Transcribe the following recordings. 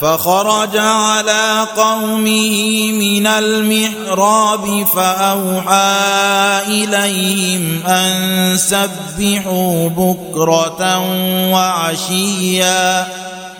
فخرج على قومه من المحراب فأوحى إليهم أن سبحوا بكرة وعشيا.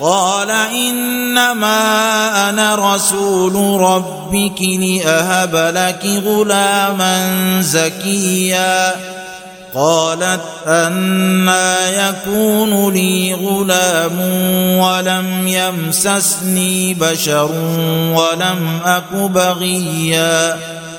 قال إنما أنا رسول ربك لأهب لك غلاما زكيا. قالت أنا يكون لي غلام ولم يمسسني بشر ولم أك بغيا.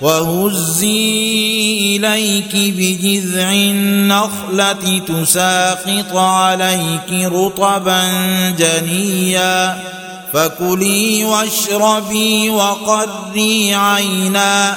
وهزي إليك بجذع النخلة تساقط عليك رطبا جنيا فكلي واشربي وقري عينا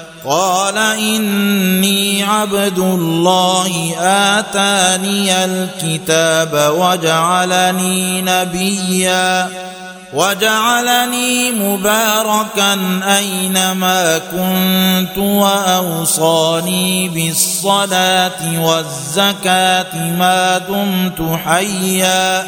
قال إني عبد الله آتاني الكتاب وجعلني نبيا. وجعلني مباركا أينما كنت وأوصاني بالصلاة والزكاة ما دمت حيا.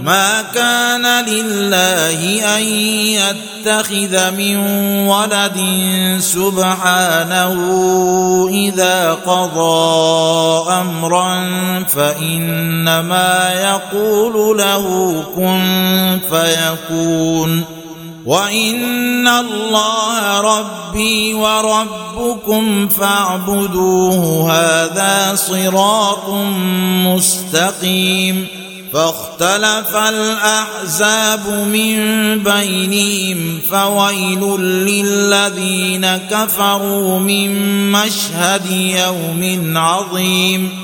ما كان لله أن يتخذ من ولد سبحانه إذا قضى أمرا فإنما يقول له كن فيكون وإن الله ربي وربكم فاعبدوه هذا صراط مستقيم فاختلف الأحزاب من بينهم فويل للذين كفروا من مشهد يوم عظيم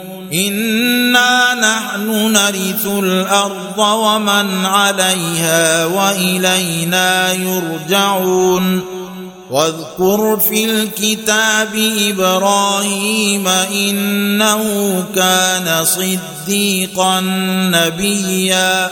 انا نحن نرث الأرض ومن عليها والينا يرجعون واذكر في الكتاب إبراهيم انه كان صديقا نبيا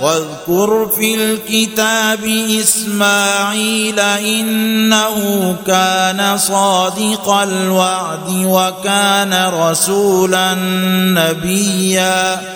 واذكر في الكتاب إسماعيل إنه كان صادق الوعد وكان رسولا نبيا.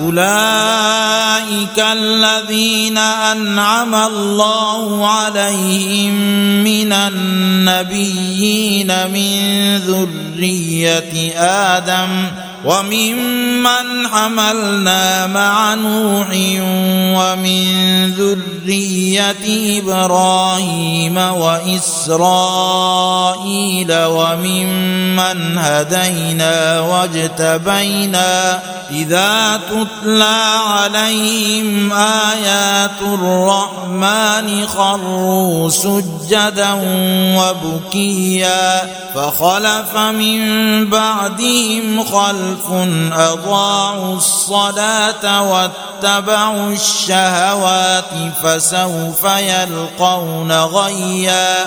أولئك الذين أنعم الله عليهم من النبيين من ذرية آدم وممن حملنا مع نوح ومن ذرية إبراهيم وإسرائيل وممن هدينا واجتبينا إذا تتلى عليهم آيات الرحمن خروا سجدا وبكيا فخلف من بعدهم خلف أضاعوا الصلاة واتبعوا الشهوات فسوف يلقون غيا.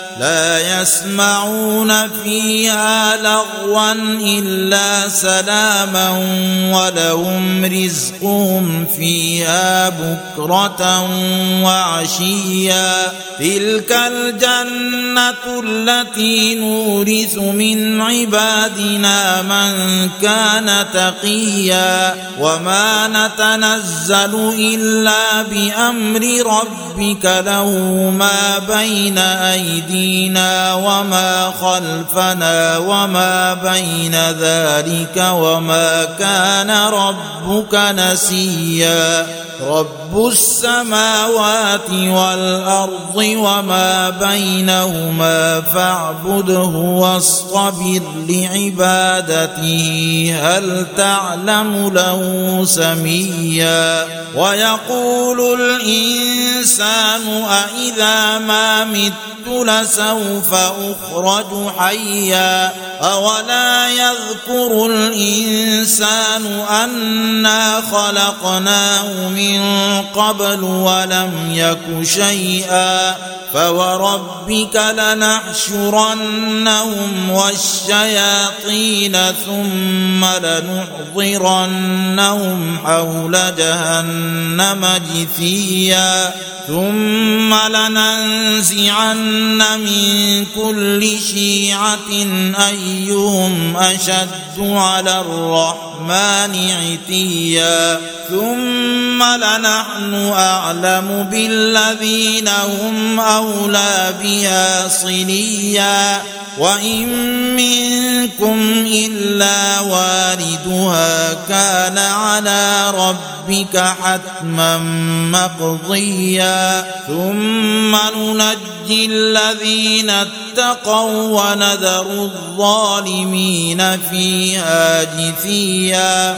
لا يسمعون فيها لغوا إلا سلاما ولهم رزقهم فيها بكرة وعشيا. تلك الجنة التي نورث من عبادنا من كان تقيا. وما نتنزل إلا بأمر ربك له ما بين ايدينا وما خلفنا وما بين ذلك وما كان ربك نسيا. رب السماوات والأرض وما بينهما فاعبده واصطبر لعبادته. هل تعلم له سميا؟ ويقول الإنسان أإذا ما مت لسوف أخرج حيا؟ أولا يذكر الإنسان أنا خلقناه من قبل ولم يك شيئا فوربك لنحشرنهم والشياطين ثم لنحضرنهم حول جهنم جثيا ثم لننزعن من كل شيعه ايهم اشد على الرحمن عتيا ثم لنحن اعلم بالذين هم أولى بها صليا وإن منكم إلا واردها كان على ربك حتما مقضيا ثم ننجي الذين اتقوا ونذر الظالمين فيها جثيا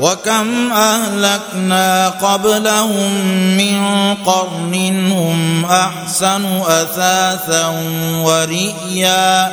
وكم أهلكنا قبلهم من قرن هم أحسن أثاثا ورئيا.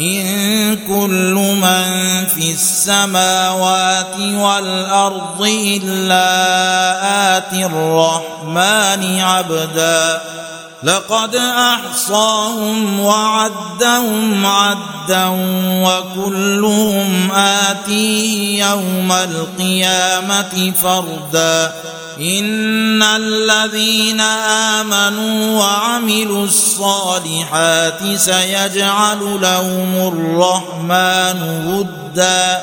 إن كل من في السماوات والأرض إلا آتي الرحمن عبدا لقد أحصاهم وعدهم عدا وكلهم آتيه يوم القيامة فردا. إن الذين آمنوا وعملوا الصالحات سيجعل لهم الرحمن ودا.